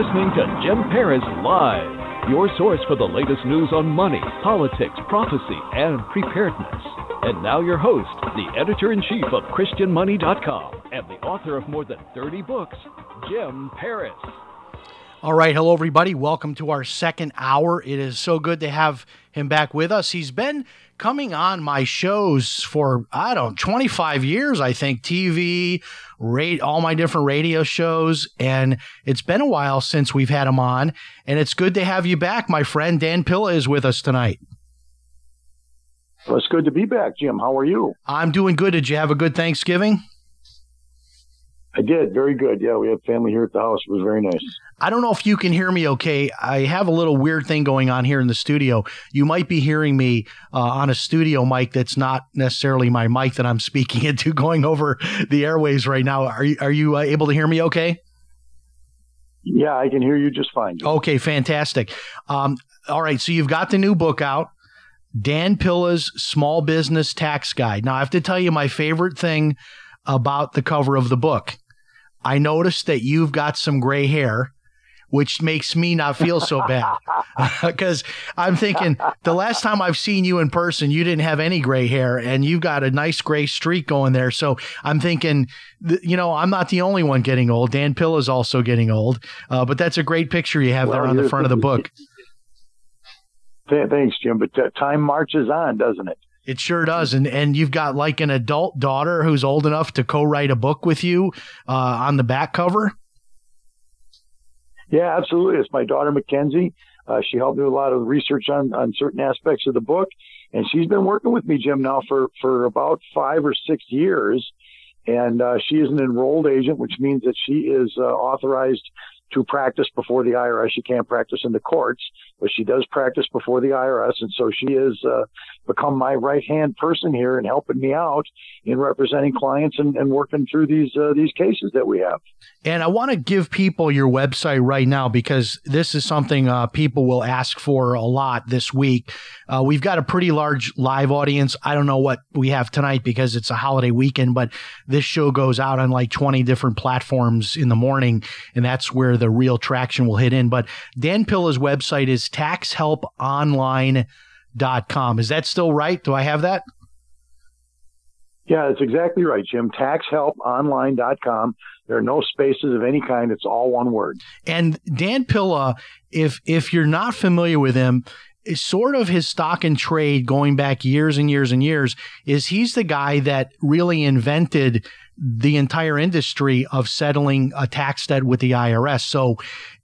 Listening to Jim Paris Live, your source for the latest news on money, politics, prophecy, and preparedness. And now your host, the editor in chief of ChristianMoney.com and the author of more than 30 books, Jim Paris. All right, hello everybody. Welcome to our second hour. It is so good to have him back with us. He's been coming on my shows for I don't 25 years, I think, TV, rate all my different radio shows, and it's been a while since we've had him on, and it's good to have you back, my friend. Dan Pilla is with us tonight. Well, it's good to be back, Jim. How are you? I'm doing good. Did you have a good Thanksgiving? I did. Very good. Yeah, we had family here at the house. It was very nice. I don't know if you can hear me okay. I have a little weird thing going on here in the studio. You might be hearing me uh, on a studio mic that's not necessarily my mic that I'm speaking into going over the airways right now. Are you, are you uh, able to hear me okay? Yeah, I can hear you just fine. Okay, fantastic. Um, all right, so you've got the new book out, Dan Pilla's Small Business Tax Guide. Now, I have to tell you my favorite thing about the cover of the book. I noticed that you've got some gray hair, which makes me not feel so bad. Because I'm thinking the last time I've seen you in person, you didn't have any gray hair and you've got a nice gray streak going there. So I'm thinking, you know, I'm not the only one getting old. Dan Pilla is also getting old. Uh, but that's a great picture you have there on the front of the book. Thanks, Jim. But uh, time marches on, doesn't it? It sure does. And and you've got like an adult daughter who's old enough to co-write a book with you uh, on the back cover. Yeah, absolutely. It's my daughter Mackenzie. Uh, she helped me with a lot of research on on certain aspects of the book, and she's been working with me, Jim, now for for about five or six years. And uh, she is an enrolled agent, which means that she is uh, authorized to practice before the IRS. She can't practice in the courts, but she does practice before the IRS, and so she has uh, become my right hand person here and helping me out in representing clients and, and working through these uh, these cases that we have. And I want to give people your website right now because this is something uh, people will ask for a lot this week. Uh, we've got a pretty large live audience. I don't know what we have tonight because it's a holiday weekend, but this show goes out on like 20 different platforms in the morning, and that's where the real traction will hit in. But Dan Pilla's website is taxhelponline.com. Is that still right? Do I have that? Yeah, that's exactly right, Jim. TaxHelpOnline.com. There are no spaces of any kind. It's all one word. And Dan Pilla, if if you're not familiar with him, is sort of his stock and trade going back years and years and years is he's the guy that really invented the entire industry of settling a tax debt with the IRS. So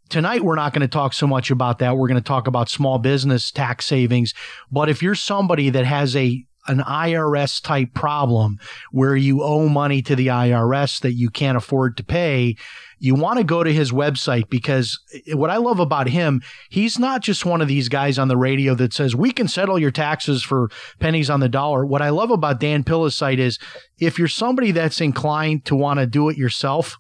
tonight we're not going to talk so much about that. We're going to talk about small business tax savings. But if you're somebody that has a an IRS type problem where you owe money to the IRS that you can't afford to pay, you want to go to his website because eh, what I love about him, he's not just one of these guys on the radio that says, we can settle your taxes for pennies on the dollar. What I love about Dan Pilla's site is if you're somebody that's inclined to want to do it yourself,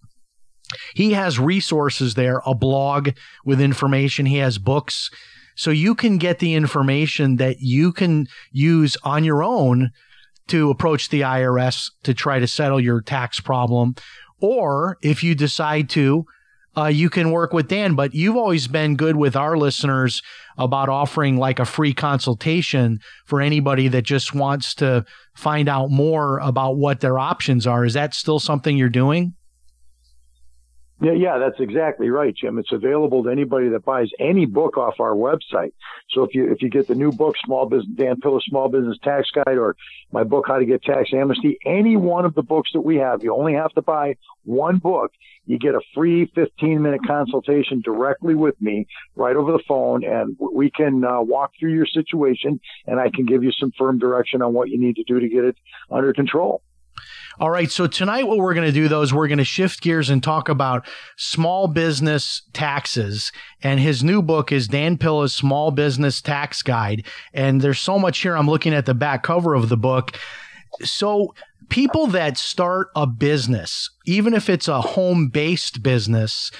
he has resources there, a blog with information. He has books. So you can get the information that you can use on your own to approach the IRS to try to settle your tax problem. Or if you decide to, uh, you can work with Dan. But you've always been good with our listeners about offering like a free consultation for anybody that just wants to find out more about what their options are. Is that still something you're doing? Yeah, yeah, that's exactly right, Jim. It's available to anybody that buys any book off our website. So if you if you get the new book, Small Business Dan Pilla Small Business Tax Guide, or my book, How to Get Tax Amnesty, any one of the books that we have, you only have to buy one book. You get a free 15 minute consultation directly with me right over the phone, and we can uh, walk through your situation, and I can give you some firm direction on what you need to do to get it under control. All right. So tonight, what we're going to do though is we're going to shift gears and talk about small business taxes. And his new book is Dan Pilla's Small Business Tax Guide. And there's so much here. I'm looking at the back cover of the book. So people that start a business, even if it's a home based business,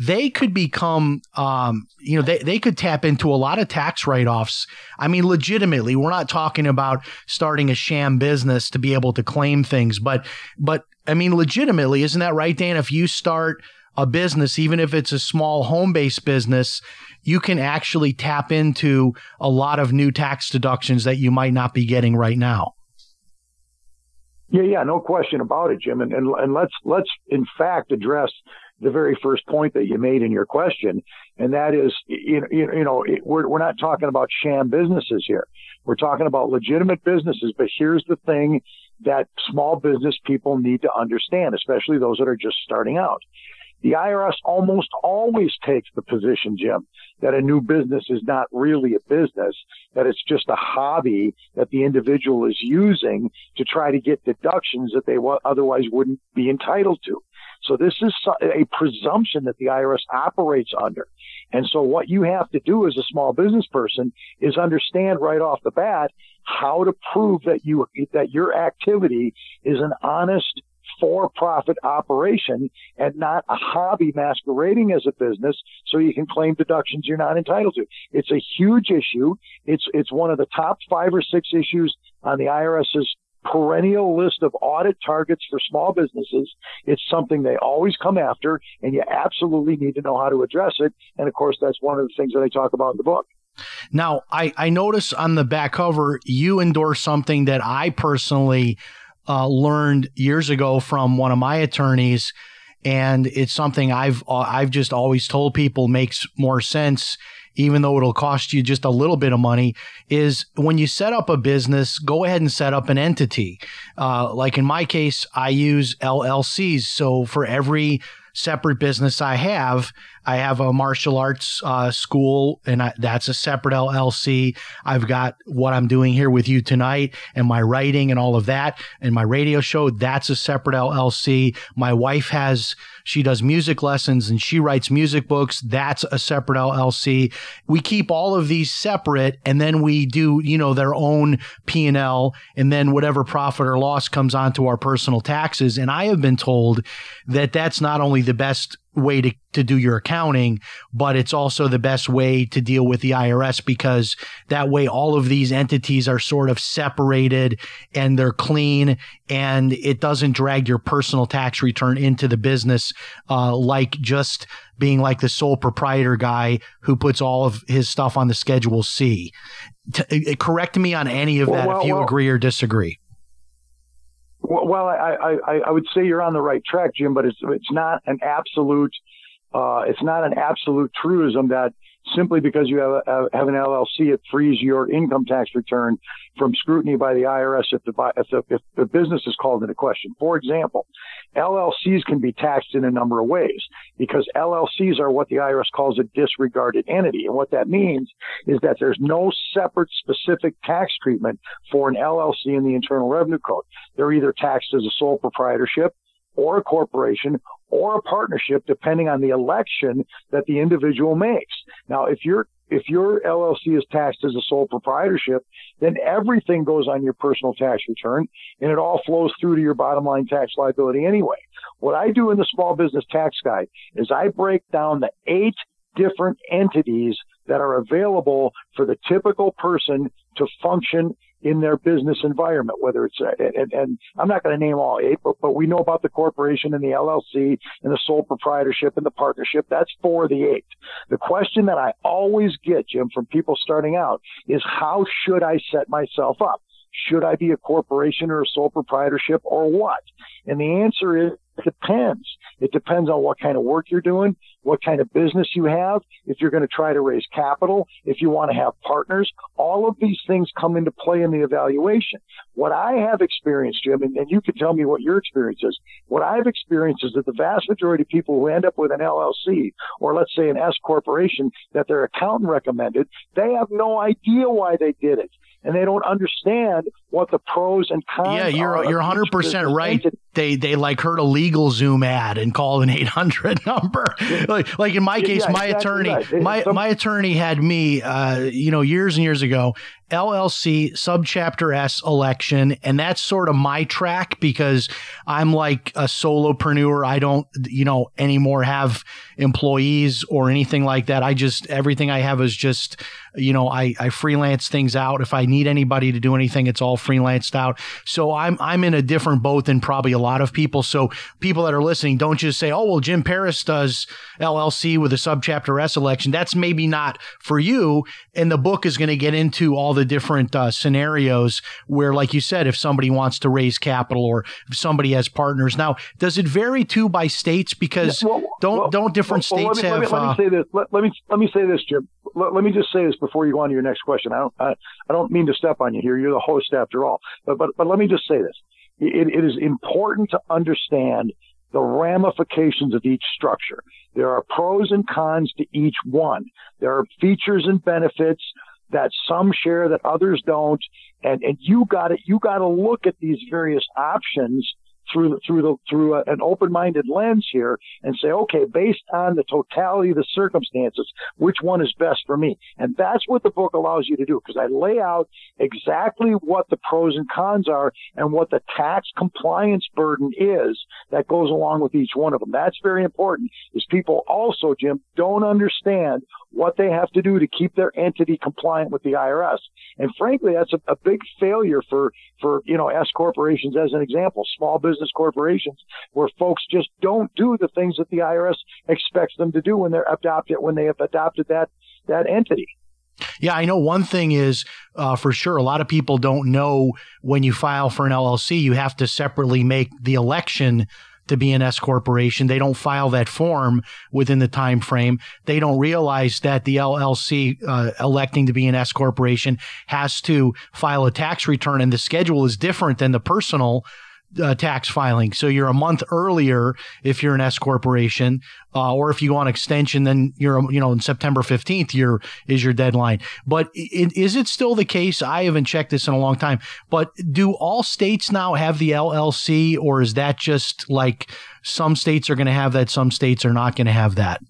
they could become, um, you know, they, they could tap into a lot of tax write offs. I mean, legitimately, we're not talking about starting a sham business to be able to claim things, but, but I mean, legitimately, isn't that right, Dan? If you start a business, even if it's a small home based business, you can actually tap into a lot of new tax deductions that you might not be getting right now. Yeah, yeah, no question about it, Jim. And, and, and let's let's in fact address the very first point that you made in your question, and that is, you know, you know, we're we're not talking about sham businesses here. We're talking about legitimate businesses. But here's the thing that small business people need to understand, especially those that are just starting out. The IRS almost always takes the position, Jim, that a new business is not really a business, that it's just a hobby that the individual is using to try to get deductions that they otherwise wouldn't be entitled to. So this is a presumption that the IRS operates under. And so what you have to do as a small business person is understand right off the bat how to prove that you, that your activity is an honest for-profit operation and not a hobby masquerading as a business so you can claim deductions you're not entitled to. It's a huge issue. It's, it's one of the top five or six issues on the IRS's perennial list of audit targets for small businesses. It's something they always come after, and you absolutely need to know how to address it. And of course, that's one of the things that I talk about in the book. Now, I, I notice on the back cover, you endorse something that I personally uh, learned years ago from one of my attorneys. And it's something I've uh, I've just always told people makes more sense even though it'll cost you just a little bit of money, is when you set up a business, go ahead and set up an entity. Uh, like in my case, I use LLCs. So for every separate business I have, I have a martial arts uh, school, and I, that's a separate LLC. I've got what I'm doing here with you tonight, and my writing and all of that, and my radio show. That's a separate LLC. My wife has she does music lessons and she writes music books. That's a separate LLC. We keep all of these separate, and then we do you know their own P and L, and then whatever profit or loss comes onto our personal taxes. And I have been told that that's not only the best way to, to do your accounting, but it's also the best way to deal with the IRS because that way all of these entities are sort of separated and they're clean and it doesn't drag your personal tax return into the business, uh, like just being like the sole proprietor guy who puts all of his stuff on the schedule C. T- uh, correct me on any of that well, if you well, agree or disagree. Well, I, I, I would say you're on the right track, Jim, but it's it's not an absolute uh, it's not an absolute truism that simply because you have, a, have an LLC, it frees your income tax return from scrutiny by the IRS if the, if the, if the business is called into question. For example, LLCs can be taxed in a number of ways because LLCs are what the IRS calls a disregarded entity. And what that means is that there's no separate specific tax treatment for an LLC in the Internal Revenue Code. They're either taxed as a sole proprietorship or a corporation or a partnership, depending on the election that the individual makes. Now, if your if your LLC is taxed as a sole proprietorship, then everything goes on your personal tax return and it all flows through to your bottom line tax liability anyway. What I do in the small business tax guide is I break down the eight different entities that are available for the typical person to function in their business environment, whether it's, uh, and, and I'm not going to name all eight, but, but we know about the corporation and the LLC and the sole proprietorship and the partnership. That's four of the eight. The question that I always get, Jim, from people starting out is how should I set myself up? Should I be a corporation or a sole proprietorship or what? And the answer is it depends. It depends on what kind of work you're doing, what kind of business you have, if you're going to try to raise capital, if you want to have partners. All of these things come into play in the evaluation. What I have experienced, Jim, and, and you can tell me what your experience is. What I've experienced is that the vast majority of people who end up with an LLC or let's say an S corporation that their accountant recommended, they have no idea why they did it. And they don't understand what the pros and cons. Yeah, you're you're 100 percent right. entity. They they like heard a LegalZoom ad and called an 800 number. like like in my case, yeah, my exactly attorney right. My some- my attorney had me, uh, you know, years and years ago. LLC subchapter S election, and that's sort of my track because I'm like a solopreneur. I don't, you know, anymore have employees or anything like that. I just everything I have is just, you know, I I freelance things out. If I need anybody to do anything, it's all freelanced out. So I'm I'm in a different boat than probably a lot of people. So people that are listening, don't just say, "Oh, well, Jim Paris does LLC with a subchapter S election." That's maybe not for you. And the book is going to get into all the different uh, scenarios where, like you said, if somebody wants to raise capital or if somebody has partners. Now, does it vary too by states? Because Well, don't well, don't different well, states let me, have? Let me, let uh, me say this. Let, let me let me say this, Jim. Let, let me just say this before you go on to your next question. I don't I, I don't mean to step on you here. You're the host after all. But but but let me just say this. It, it is important to understand the ramifications of each structure. There are pros and cons to each one. There are features and benefits that some share that others don't, and and you got to you got to look at these various options through the, through the through a, an open-minded lens here and say, okay, based on the totality of the circumstances, which one is best for me? And that's what the book allows you to do because I lay out exactly what the pros and cons are and what the tax compliance burden is that goes along with each one of them. That's very important. Is people also, Jim, don't understand what they have to do to keep their entity compliant with the IRS. And frankly, that's a, a big failure for, for, you know, S corporations as an example, small business corporations where folks just don't do the things that the IRS expects them to do when they're adopted, when they have adopted that, that entity. Yeah, I know one thing is uh, for sure. A lot of people don't know when you file for an LLC, you have to separately make the election to be an S corporation. They don't file that form within the time frame. They don't realize that the LLC uh, electing to be an S corporation has to file a tax return, and the schedule is different than the personal. Uh, tax filing. So you're a month earlier if you're an S corporation, uh, or if you go on extension, then you're, you know, in September 15th, your is your deadline. But i is it still the case? I haven't checked this in a long time, but do all states now have the LLC or is that just like some states are going to have that, some states are not going to have that?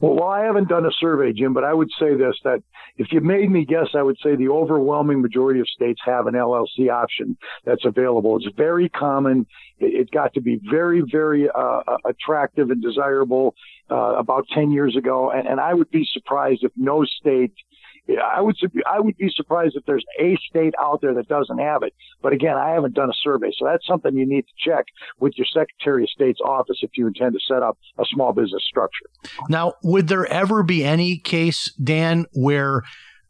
Well, I haven't done a survey, Jim, but I would say this that if you made me guess, I would say the overwhelming majority of states have an LLC option that's available. It's very common. It, got to be very, very uh, attractive and desirable uh, about 10 years ago. And, and I would be surprised if no state I would I would be surprised if there's a state out there that doesn't have it. But again, I haven't done a survey, so that's something you need to check with your Secretary of State's office if you intend to set up a small business structure. Now, would there ever be any case, Dan, where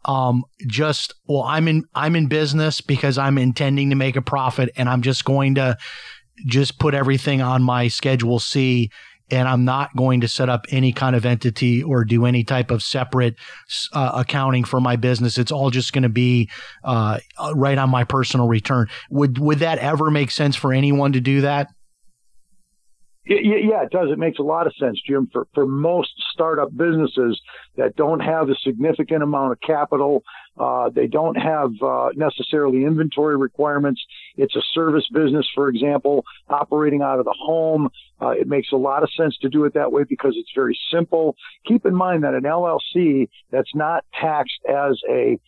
um, just well, I'm in I'm in business because I'm intending to make a profit, and I'm just going to just put everything on my Schedule C and I'm not going to set up any kind of entity or do any type of separate uh, accounting for my business. It's all just going to be uh, right on my personal return. Would would that ever make sense for anyone to do that? Yeah, it does. It makes a lot of sense, Jim. For for most startup businesses that don't have a significant amount of capital, uh, they don't have uh, necessarily inventory requirements. It's a service business, for example, operating out of the home. Uh, it makes a lot of sense to do it that way because it's very simple. Keep in mind that an LLC that's not taxed as a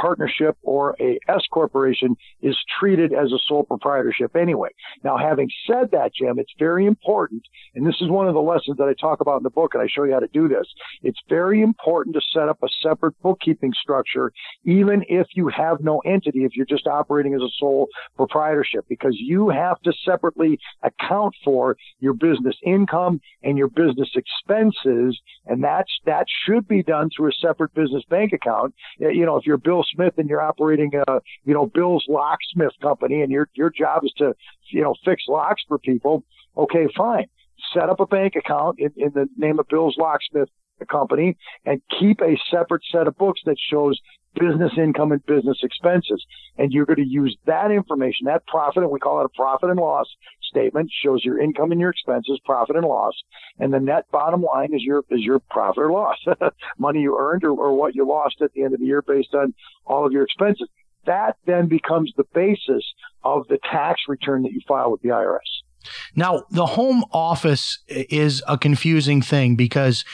partnership or a S corporation is treated as a sole proprietorship anyway. Now, having said that, Jim, it's very important, and this is one of the lessons that I talk about in the book, and I show you how to do this. It's very important to set up a separate bookkeeping structure, even if you have no entity, if you're just operating as a sole proprietorship, because you have to separately account for your business income and your business expenses, and that's that should be done through a separate business bank account. You know, if you're Bill Smith and you're operating a, you know, Bill's locksmith company and your, your job is to, you know, fix locks for people. Okay, fine. Set up a bank account in, in the name of Bill's locksmith company and keep a separate set of books that shows business income and business expenses. And you're going to use that information, that profit, and we call it a profit and loss statement, shows your income and your expenses, profit and loss. And the net bottom line is your, is your profit or loss, money you earned or, or what you lost at the end of the year based on all of your expenses. That then becomes the basis of the tax return that you file with the IRS. Now, the home office is a confusing thing because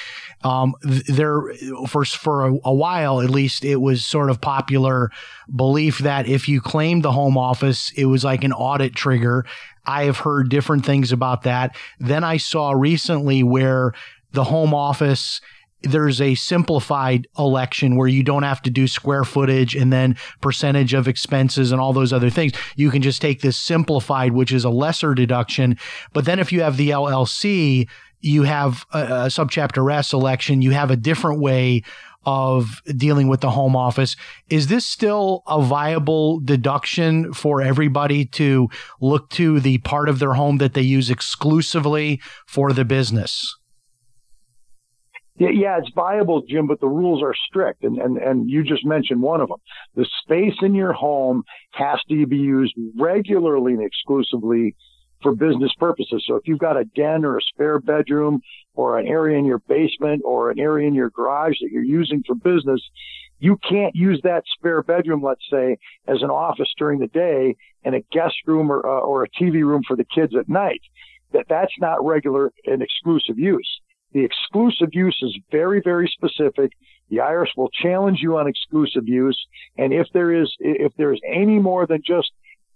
um, there, for for a, a, while at least, it was sort of popular belief that if you claimed the home office, it was like an audit trigger. I have heard different things about that. Then I saw recently where the home office there's a simplified election where you don't have to do square footage and then percentage of expenses and all those other things. You can just take this simplified, which is a lesser deduction. But then if you have the LLC, you have a, a subchapter S election, you have a different way of dealing with the home office. Is this still a viable deduction for everybody to look to the part of their home that they use exclusively for the business? Yeah, it's viable, Jim, but the rules are strict. And, and, and you just mentioned one of them. The space in your home has to be used regularly and exclusively for business purposes. So if you've got a den or a spare bedroom or an area in your basement or an area in your garage that you're using for business, you can't use that spare bedroom, let's say, as an office during the day and a guest room or, uh, or a TV room for the kids at night. That that's not regular and exclusive use. The exclusive use is very, very specific. The IRS will challenge you on exclusive use. And if there is, if there's any more than just,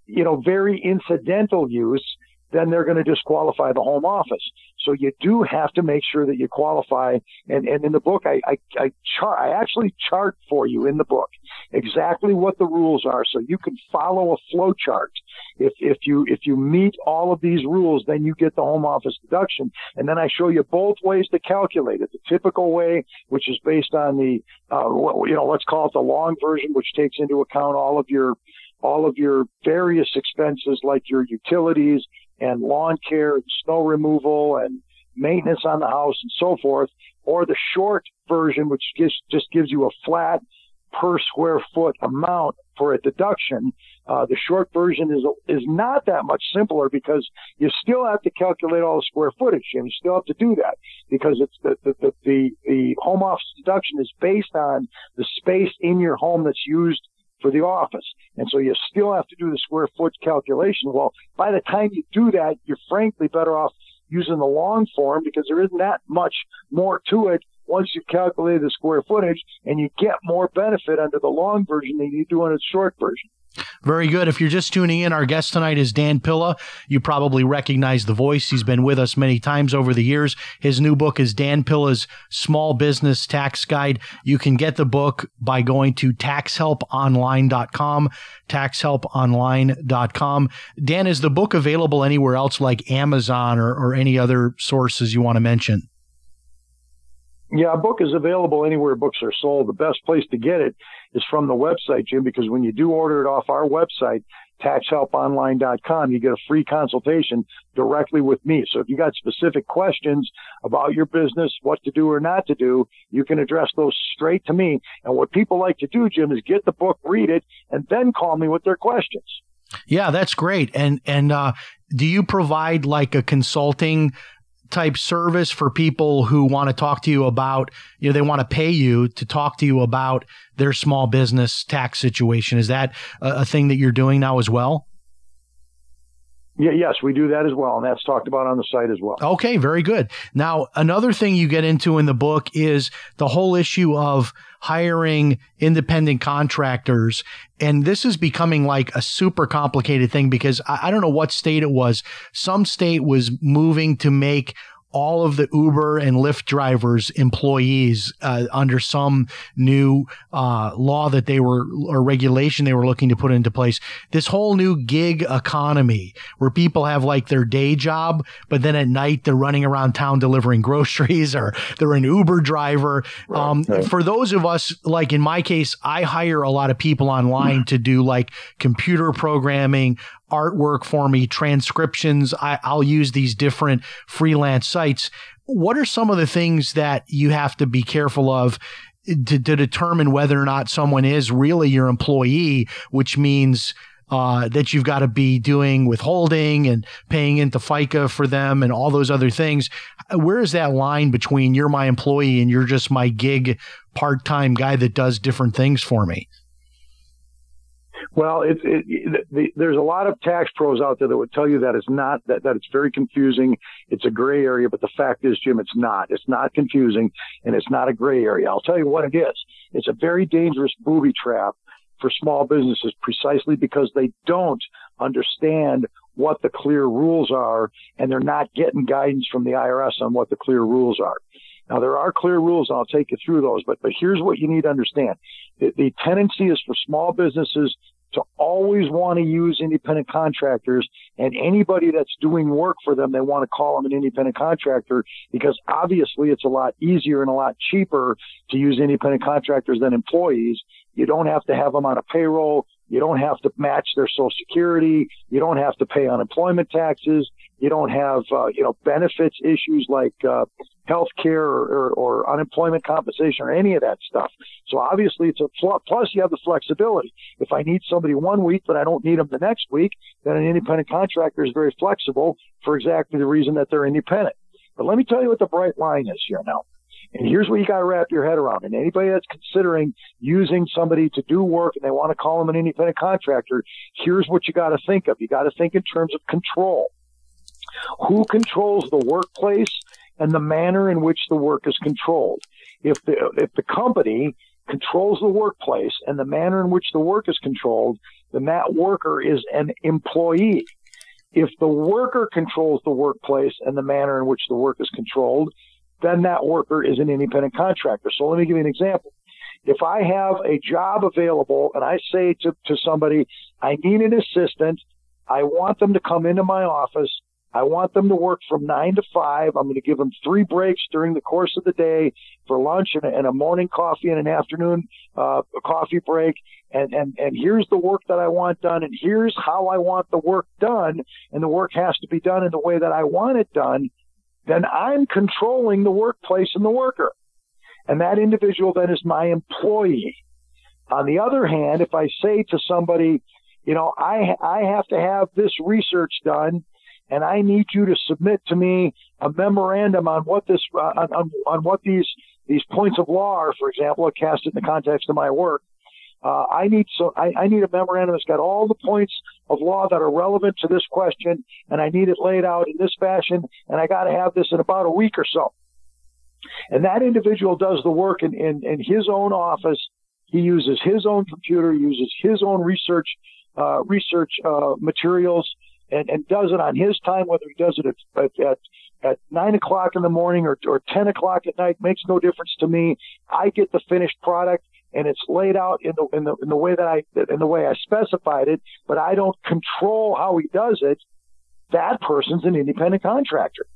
you know, very incidental use, then they're going to disqualify the home office. So you do have to make sure that you qualify. And, and in the book, I, I, I chart, I actually chart for you in the book exactly what the rules are. So you can follow a flow chart. If, if you, if you meet all of these rules, then you get the home office deduction. And then I show you both ways to calculate it. The typical way, which is based on the, uh, you know, let's call it the long version, which takes into account all of your, all of your various expenses like your utilities, and lawn care and snow removal and maintenance on the house and so forth, or the short version, which gives, just gives you a flat per square foot amount for a deduction. Uh, the short version is is not that much simpler because you still have to calculate all the square footage, and you still have to do that because it's the the, the the the home office deduction is based on the space in your home that's used for the office. And so you still have to do the square foot calculation. Well, by the time you do that, you're frankly better off using the long form because there isn't that much more to it once you've calculated the square footage and you get more benefit under the long version than you do on the short version. Very good. If you're just tuning in, our guest tonight is Dan Pilla. You probably recognize the voice. He's been with us many times over the years. His new book is Dan Pilla's Small Business Tax Guide. You can get the book by going to taxhelponline.com, taxhelponline.com. Dan, is the book available anywhere else like Amazon or, or any other sources you want to mention? Yeah, a book is available anywhere books are sold. The best place to get it is from the website, Jim, because when you do order it off our website, taxhelponline.com, you get a free consultation directly with me. So if you got specific questions about your business, what to do or not to do, you can address those straight to me. And what people like to do, Jim, is get the book, read it, and then call me with their questions. Yeah, that's great. And and uh, do you provide like a consulting type service for people who want to talk to you about, you know, they want to pay you to talk to you about their small business tax situation. Is that a, a thing that you're doing now as well? Yeah, yes, we do that as well, and that's talked about on the site as well. Okay, very good. Now, another thing you get into in the book is the whole issue of hiring independent contractors. And this is becoming like a super complicated thing because I, I don't know what state it was. Some state was moving to make all of the Uber and Lyft drivers employees uh, under some new uh, law that they were or regulation they were looking to put into place. This whole new gig economy where people have like their day job, but then at night they're running around town delivering groceries or they're an Uber driver. Right, um, right. For those of us, like in my case, I hire a lot of people online to do like computer programming, artwork for me, transcriptions. I, I'll use these different freelance sites. What are some of the things that you have to be careful of to, to determine whether or not someone is really your employee, which means uh, that you've got to be doing withholding and paying into FICA for them and all those other things. Where is that line between you're my employee and you're just my gig part time guy that does different things for me? Well, it, it, the, there's a lot of tax pros out there that would tell you that it's not that, that it's very confusing. It's a gray area, but the fact is, Jim, it's not. It's not confusing, and it's not a gray area. I'll tell you what it is. It's a very dangerous booby trap for small businesses, precisely because they don't understand what the clear rules are, and they're not getting guidance from the IRS on what the clear rules are. Now there are clear rules, and I'll take you through those. But but here's what you need to understand: the, the tendency is for small businesses to always want to use independent contractors and anybody that's doing work for them, they want to call them an independent contractor because obviously it's a lot easier and a lot cheaper to use independent contractors than employees. You don't have to have them on a payroll. You don't have to match their social security. You don't have to pay unemployment taxes. You don't have, uh, you know, benefits issues like, uh, health care or, or, or, unemployment compensation or any of that stuff. So obviously it's a plus, plus you have the flexibility. If I need somebody one week, but I don't need them the next week, then an independent contractor is very flexible for exactly the reason that they're independent. But let me tell you what the bright line is here now. And here's what you got to wrap your head around. And anybody that's considering using somebody to do work and they want to call them an independent contractor, here's what you got to think of. You got to think in terms of control. Who controls the workplace and the manner in which the work is controlled? If the, if the company controls the workplace and the manner in which the work is controlled, then that worker is an employee. If the worker controls the workplace and the manner in which the work is controlled, then that worker is an independent contractor. So let me give you an example. If I have a job available and I say to, to somebody, I need an assistant, I want them to come into my office, I want them to work from nine to five. I'm going to give them three breaks during the course of the day for lunch and a, and a morning coffee and an afternoon uh, coffee break. And, and, and here's the work that I want done. And here's how I want the work done. And the work has to be done in the way that I want it done then I'm controlling the workplace and the worker. And that individual then is my employee. On the other hand, if I say to somebody, you know, I, I have to have this research done and I need you to submit to me a memorandum on what this, uh, on, on what these, these points of law are, for example, cast in the context of my work. Uh, I need so I, I need a memorandum that's got all the points of law that are relevant to this question, and I need it laid out in this fashion, and I got to have this in about a week or so. And that individual does the work in, in, in his own office. He uses his own computer, uses his own research uh, research uh, materials, and, and does it on his time, whether he does it at, at, at at nine o'clock in the morning or, or 10 o'clock at night makes no difference to me. I get the finished product and it's laid out in the in the in the way that I in the way I specified it, but I don't control how he does it. That person's an independent contractor.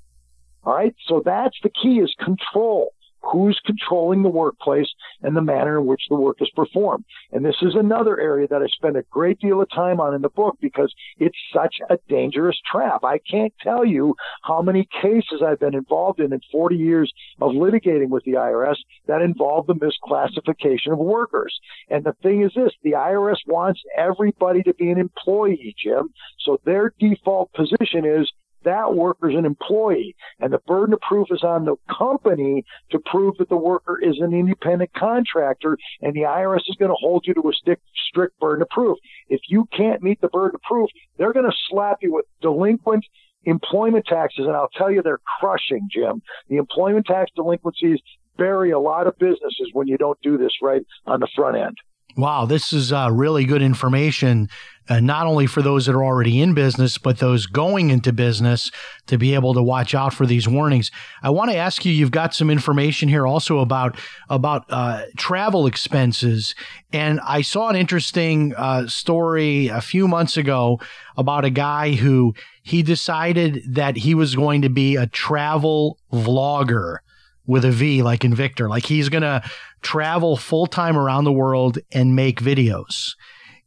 All right, so that's the key: is control who's controlling the workplace and the manner in which the work is performed. And this is another area that I spend a great deal of time on in the book because it's such a dangerous trap. I can't tell you how many cases I've been involved in in 40 years of litigating with the IRS that involve the misclassification of workers. And the thing is this, the IRS wants everybody to be an employee, Jim. So their default position is that worker is an employee and the burden of proof is on the company to prove that the worker is an independent contractor and the IRS is going to hold you to a strict, strict burden of proof. If you can't meet the burden of proof, they're going to slap you with delinquent employment taxes and I'll tell you they're crushing, Jim. The employment tax delinquencies bury a lot of businesses when you don't do this right on the front end. Wow, this is uh, really good information, uh, not only for those that are already in business, but those going into business to be able to watch out for these warnings. I want to ask you, you've got some information here also about about uh, travel expenses, and I saw an interesting uh, story a few months ago about a guy who he decided that he was going to be a travel vlogger with a V, like in Victor. Like he's going to travel full time around the world and make videos.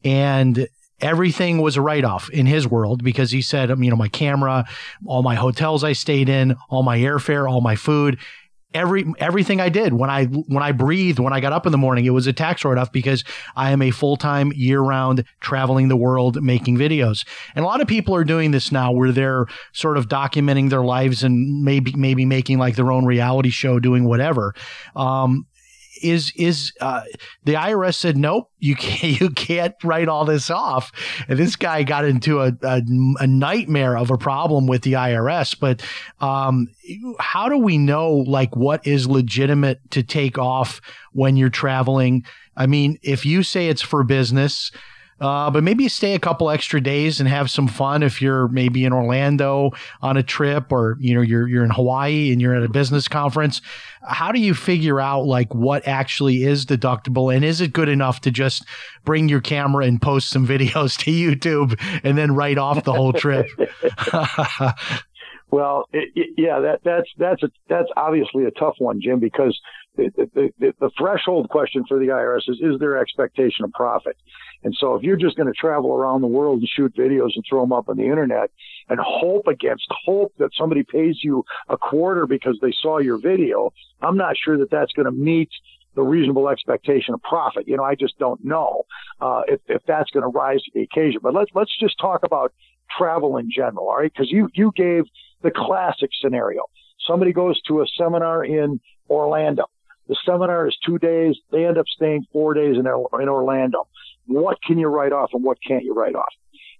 And everything was a write off in his world because he said, um, you know, my camera, all my hotels I stayed in, all my airfare, all my food, every everything I did when I when I breathed, when I got up in the morning, it was a tax write off because I am a full time year round traveling the world making videos. And a lot of people are doing this now where they're sort of documenting their lives and maybe maybe making like their own reality show, doing whatever. Um, is is uh, the IRS said nope you can't you can't write all this off. And this guy got into a, a, a nightmare of a problem with the IRS but um, how do we know like what is legitimate to take off when you're traveling? I mean if you say it's for business uh, but maybe stay a couple extra days and have some fun if you're maybe in Orlando on a trip or you know you're you're in Hawaii and you're at a business conference. How do you figure out like what actually is deductible and is it good enough to just bring your camera and post some videos to YouTube and then write off the whole trip? well, it, it, yeah, that that's that's a, that's obviously a tough one, Jim, because the, the, the, threshold question for the IRS is: is there expectation of profit? And so if you're just going to travel around the world and shoot videos and throw them up on the internet and hope against hope that somebody pays you a quarter because they saw your video, I'm not sure that that's going to meet the reasonable expectation of profit. You know, I just don't know uh, if, if that's going to rise to the occasion. But let's let's just talk about travel in general, all right? Because you you gave the classic scenario. Somebody goes to a seminar in Orlando. The seminar is two days. They end up staying four days in, in Orlando. What can you write off and what can't you write off?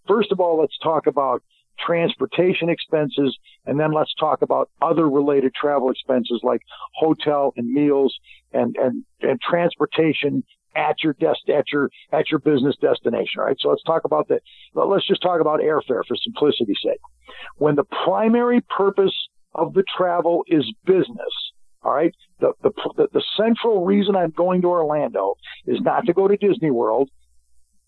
First of all, let's talk about transportation expenses, and then let's talk about other related travel expenses like hotel and meals and, and, and transportation at your desk, at your, at your business destination. Right. So let's talk about that. Let's just talk about airfare for simplicity's sake. When the primary purpose of the travel is business, all right. The, the, the, the central reason I'm going to Orlando is not to go to Disney World.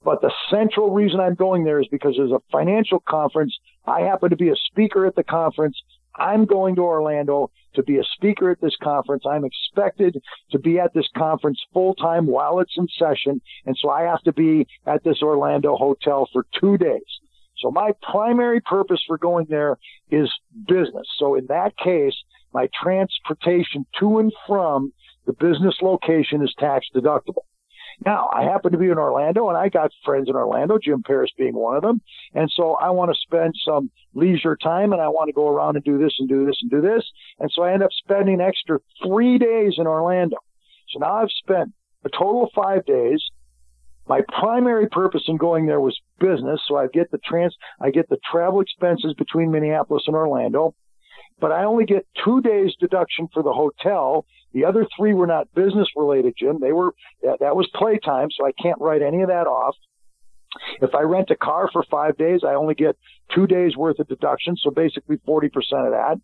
But the central reason I'm going there is because there's a financial conference. I happen to be a speaker at the conference. I'm going to Orlando to be a speaker at this conference. I'm expected to be at this conference full time while it's in session. And so I have to be at this Orlando hotel for two days. So my primary purpose for going there is business. So in that case, my transportation to and from the business location is tax deductible. Now, I happen to be in Orlando and I got friends in Orlando, Jim Paris being one of them. And so I want to spend some leisure time and I want to go around and do this and do this and do this. And so I end up spending extra three days in Orlando. So now I've spent a total of five days. My primary purpose in going there was business. So I get the trans, I get the travel expenses between Minneapolis and Orlando but I only get two days deduction for the hotel. The other three were not business related, Jim. They were, that, that was playtime, so I can't write any of that off. If I rent a car for five days, I only get two days worth of deduction, so basically 40% of that.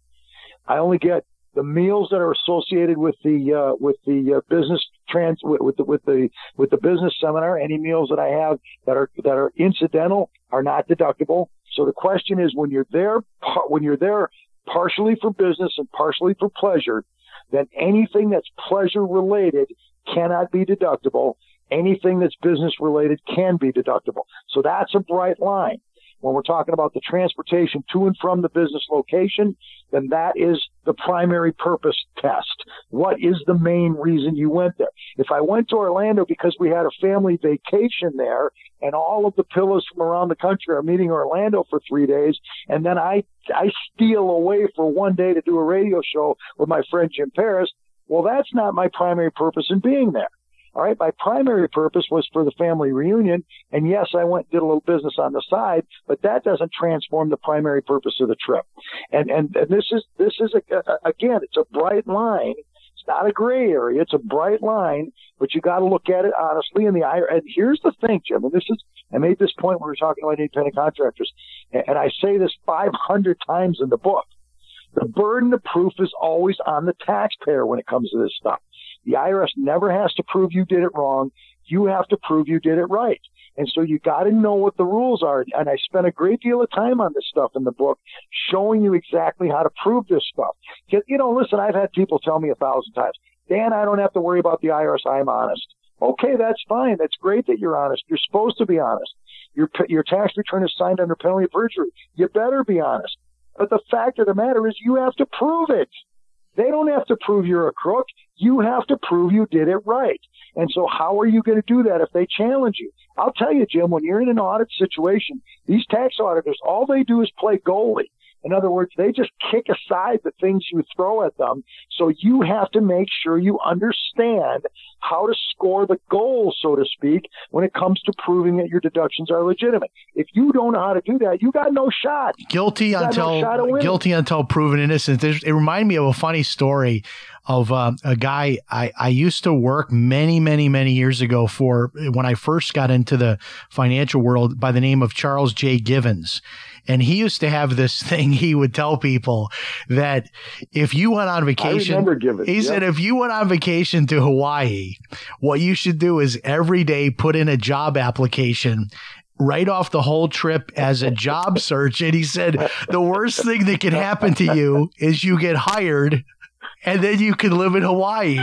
I only get the meals that are associated with the uh, with the uh, business trans with, with, the with the with the business seminar. Any meals that I have that are that are incidental are not deductible. So the question is, when you're there, when you're there partially for business and partially for pleasure, then anything that's pleasure related cannot be deductible. Anything that's business related can be deductible. So that's a bright line when we're talking about the transportation to and from the business location, then that is the primary purpose test. What is the main reason you went there? If I went to Orlando because we had a family vacation there and all of the Pillas from around the country are meeting Orlando for three days, and then I, I steal away for one day to do a radio show with my friend Jim Paris, well, that's not my primary purpose in being there. All right. My primary purpose was for the family reunion. And yes, I went and did a little business on the side, but that doesn't transform the primary purpose of the trip. And, and, and this is, this is a, a, again, it's a bright line. It's not a gray area. It's a bright line, but you got to look at it honestly. And the and here's the thing, Jim, and this is, I made this point when we were talking about independent contractors, and I say this 500 times in the book. The burden of proof is always on the taxpayer when it comes to this stuff. The IRS never has to prove you did it wrong. You have to prove you did it right. And so you got to know what the rules are. And I spent a great deal of time on this stuff in the book, showing you exactly how to prove this stuff. You know, listen, I've had people tell me a thousand times, Dan, I don't have to worry about the IRS. I'm honest. Okay, that's fine. That's great that you're honest. You're supposed to be honest. Your your tax return is signed under penalty of perjury. You better be honest. But the fact of the matter is, you have to prove it. They don't have to prove you're a crook. You have to prove you did it right. And so, how are you going to do that if they challenge you? I'll tell you, Jim, when you're in an audit situation, these tax auditors, all they do is play goalie. In other words, they just kick aside the things you throw at them. So you have to make sure you understand how to score the goal, so to speak, when it comes to proving that your deductions are legitimate. If you don't know how to do that, you got no shot. Guilty until no shot guilty until proven innocent. There's, it reminded me of a funny story of uh, a guy I, I used to work many, many, many years ago for when I first got into the financial world by the name of Charles J. Givens. And he used to have this thing he would tell people that if you went on I vacation, remember giving. he said if you went on vacation to Hawaii, what you should do is every day put in a job application. Write off the whole trip as a job search. And he said the worst thing that can happen to you is you get hired and then you can live in Hawaii.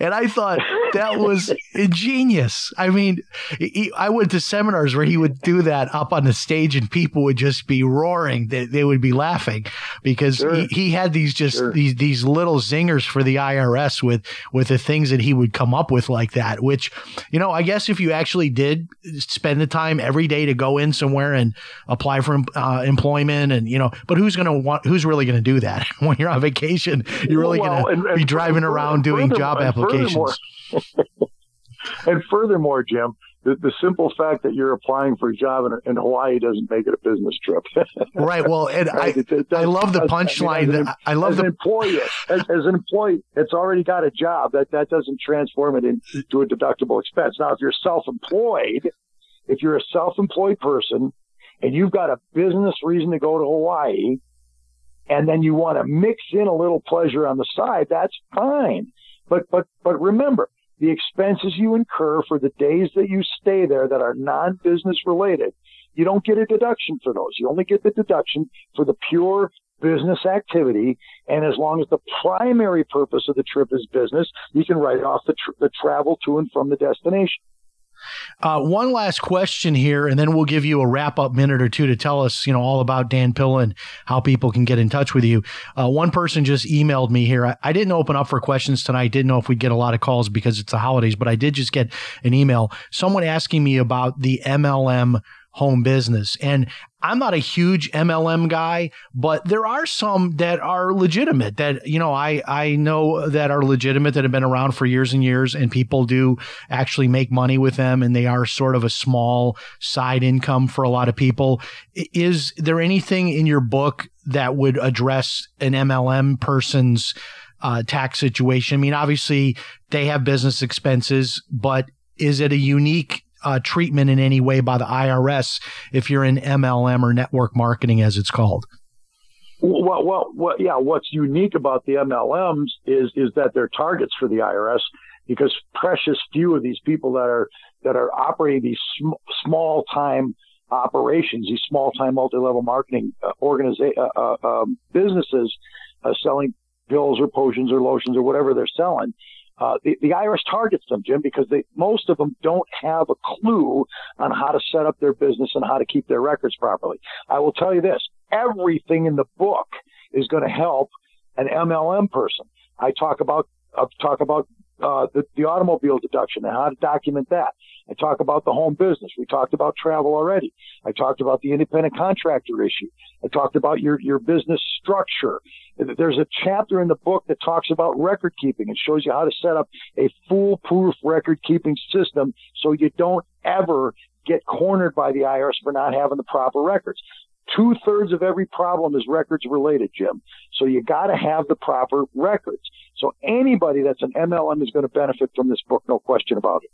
And I thought that was ingenious. I mean, he, I went to seminars where he would do that up on the stage and people would just be roaring. They, they would be laughing because Sure. he, he had these just Sure. these these little zingers for the IRS with with the things that he would come up with like that. Which, you know, I guess if you actually did spend the time every day to go in somewhere and apply for uh, employment, and you know, but who's going to want? Who's really going to do that when you're on vacation? You're really Well, going to be driving around doing furthermore- job applications. furthermore- And furthermore, Jim, the, the simple fact that you're applying for a job in, in Hawaii doesn't make it a business trip. Right. Well, and I It- it I love the does- I mean, punchline. an- I love as an the employee, as, as an employee it's already got a job, that that doesn't transform it into a deductible expense. Now, if you're self-employed, if you're a self-employed person and you've got a business reason to go to Hawaii, and then you want to mix in a little pleasure on the side, that's fine. But but but remember, the expenses you incur for the days that you stay there that are non-business related, you don't get a deduction for those. You only get the deduction for the pure business activity. And as long as the primary purpose of the trip is business, you can write off the, tr- the travel to and from the destination. Uh, one last question here, and then we'll give you a wrap up minute or two to tell us, you know, all about Dan Pilla and how people can get in touch with you. Uh, one person just emailed me here. I, I didn't open up for questions tonight. Didn't know if we'd get a lot of calls because it's the holidays, but I did just get an email. Someone asking me about the MLM home business. And I'm not a huge MLM guy, but there are some that are legitimate that, you know, I, I know that are legitimate that have been around for years and years and people do actually make money with them and they are sort of a small side income for a lot of people. Is there anything in your book that would address an MLM person's uh, tax situation? I mean, obviously they have business expenses, but is it a unique uh, treatment in any way by the IRS if you're in MLM or network marketing, as it's called? Well, well, well, yeah. What's unique about the MLMs is is that they're targets for the IRS because precious few of these people that are that are operating these sm- small time operations, these small time multi level marketing uh, organiza- uh, uh, um, businesses uh, selling pills or potions or lotions or whatever they're selling. Uh, the, the IRS targets them, Jim, because they, most of them don't have a clue on how to set up their business and how to keep their records properly. I will tell you this everything in the book is going to help an MLM person. I talk about I talk about uh, the, the automobile deduction and how to document that. I talk about the home business. We talked about travel already. I talked about the independent contractor issue. I talked about your your business structure. There's a chapter in the book that talks about record keeping. and shows you how to set up a foolproof record keeping system so you don't ever get cornered by the IRS for not having the proper records. Two thirds of every problem is records related, Jim. So you got to have the proper records. So anybody that's an MLM is going to benefit from this book, no question about it.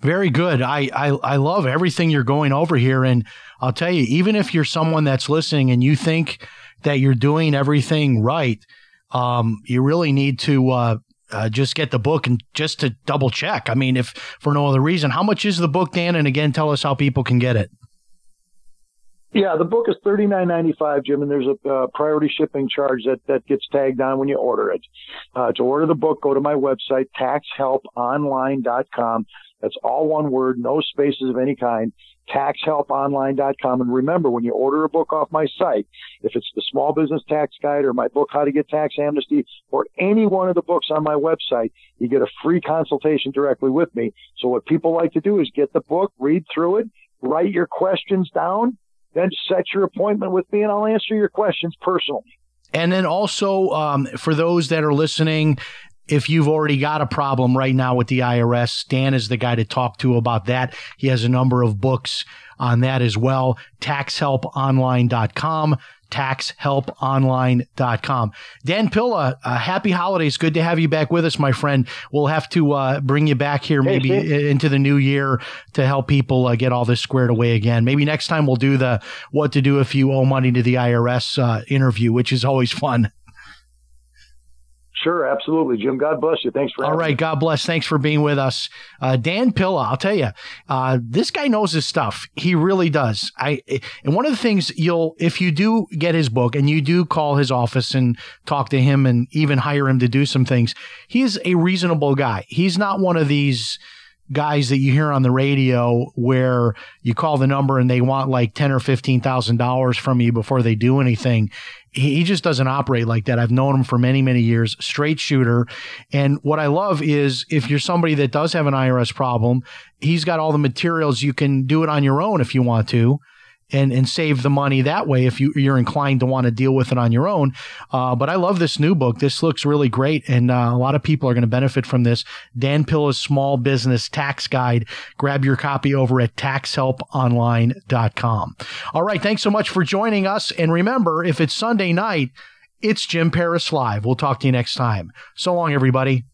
Very good. I, I I love everything you're going over here, and I'll tell you, even if you're someone that's listening and you think that you're doing everything right, um, you really need to uh, uh, just get the book and just to double check. I mean, if for no other reason, how much is the book, Dan? And again, tell us how people can get it. Yeah, the book is thirty nine ninety five, Jim, and there's a uh, priority shipping charge that that gets tagged on when you order it. Uh, to order the book, go to my website taxhelponline.com. That's all one word, no spaces of any kind. TaxHelpOnline.com. And remember, when you order a book off my site, if it's the Small Business Tax Guide or my book, How to Get Tax Amnesty, or any one of the books on my website, you get a free consultation directly with me. So what people like to do is get the book, read through it, write your questions down, then set your appointment with me and I'll answer your questions personally. And then also, um, for those that are listening, if you've already got a problem right now with the IRS, Dan is the guy to talk to about that. He has a number of books on that as well. TaxHelpOnline.com taxhelponline.com. Dan Pilla, uh, happy holidays. Good to have you back with us, my friend. We'll have to uh, bring you back here maybe hey, into the new year to help people uh, get all this squared away again. Maybe next time we'll do the what to do if you owe money to the IRS uh, interview, which is always fun. Sure, absolutely, Jim. God bless you. Thanks for all right. Me. God bless. Thanks for being with us, uh, Dan Pilla. I'll tell you, uh, this guy knows his stuff. He really does. I and one of the things you'll if you do get his book and you do call his office and talk to him and even hire him to do some things, he's a reasonable guy. He's not one of these guys that you hear on the radio where you call the number and they want like ten or fifteen thousand dollars from you before they do anything. He just doesn't operate like that. I've known him for many, many years, straight shooter. And what I love is if you're somebody that does have an IRS problem, he's got all the materials. You can do it on your own if you want to and and save the money that way if you you're inclined to want to deal with it on your own. Uh, but I love this new book. This looks really great, and uh, a lot of people are going to benefit from this. Dan Pilla's Small Business Tax Guide. Grab your copy over at TaxHelpOnline.com. All right, thanks so much for joining us, and remember, if it's Sunday night, it's Jim Paris Live. We'll talk to you next time. So long, everybody.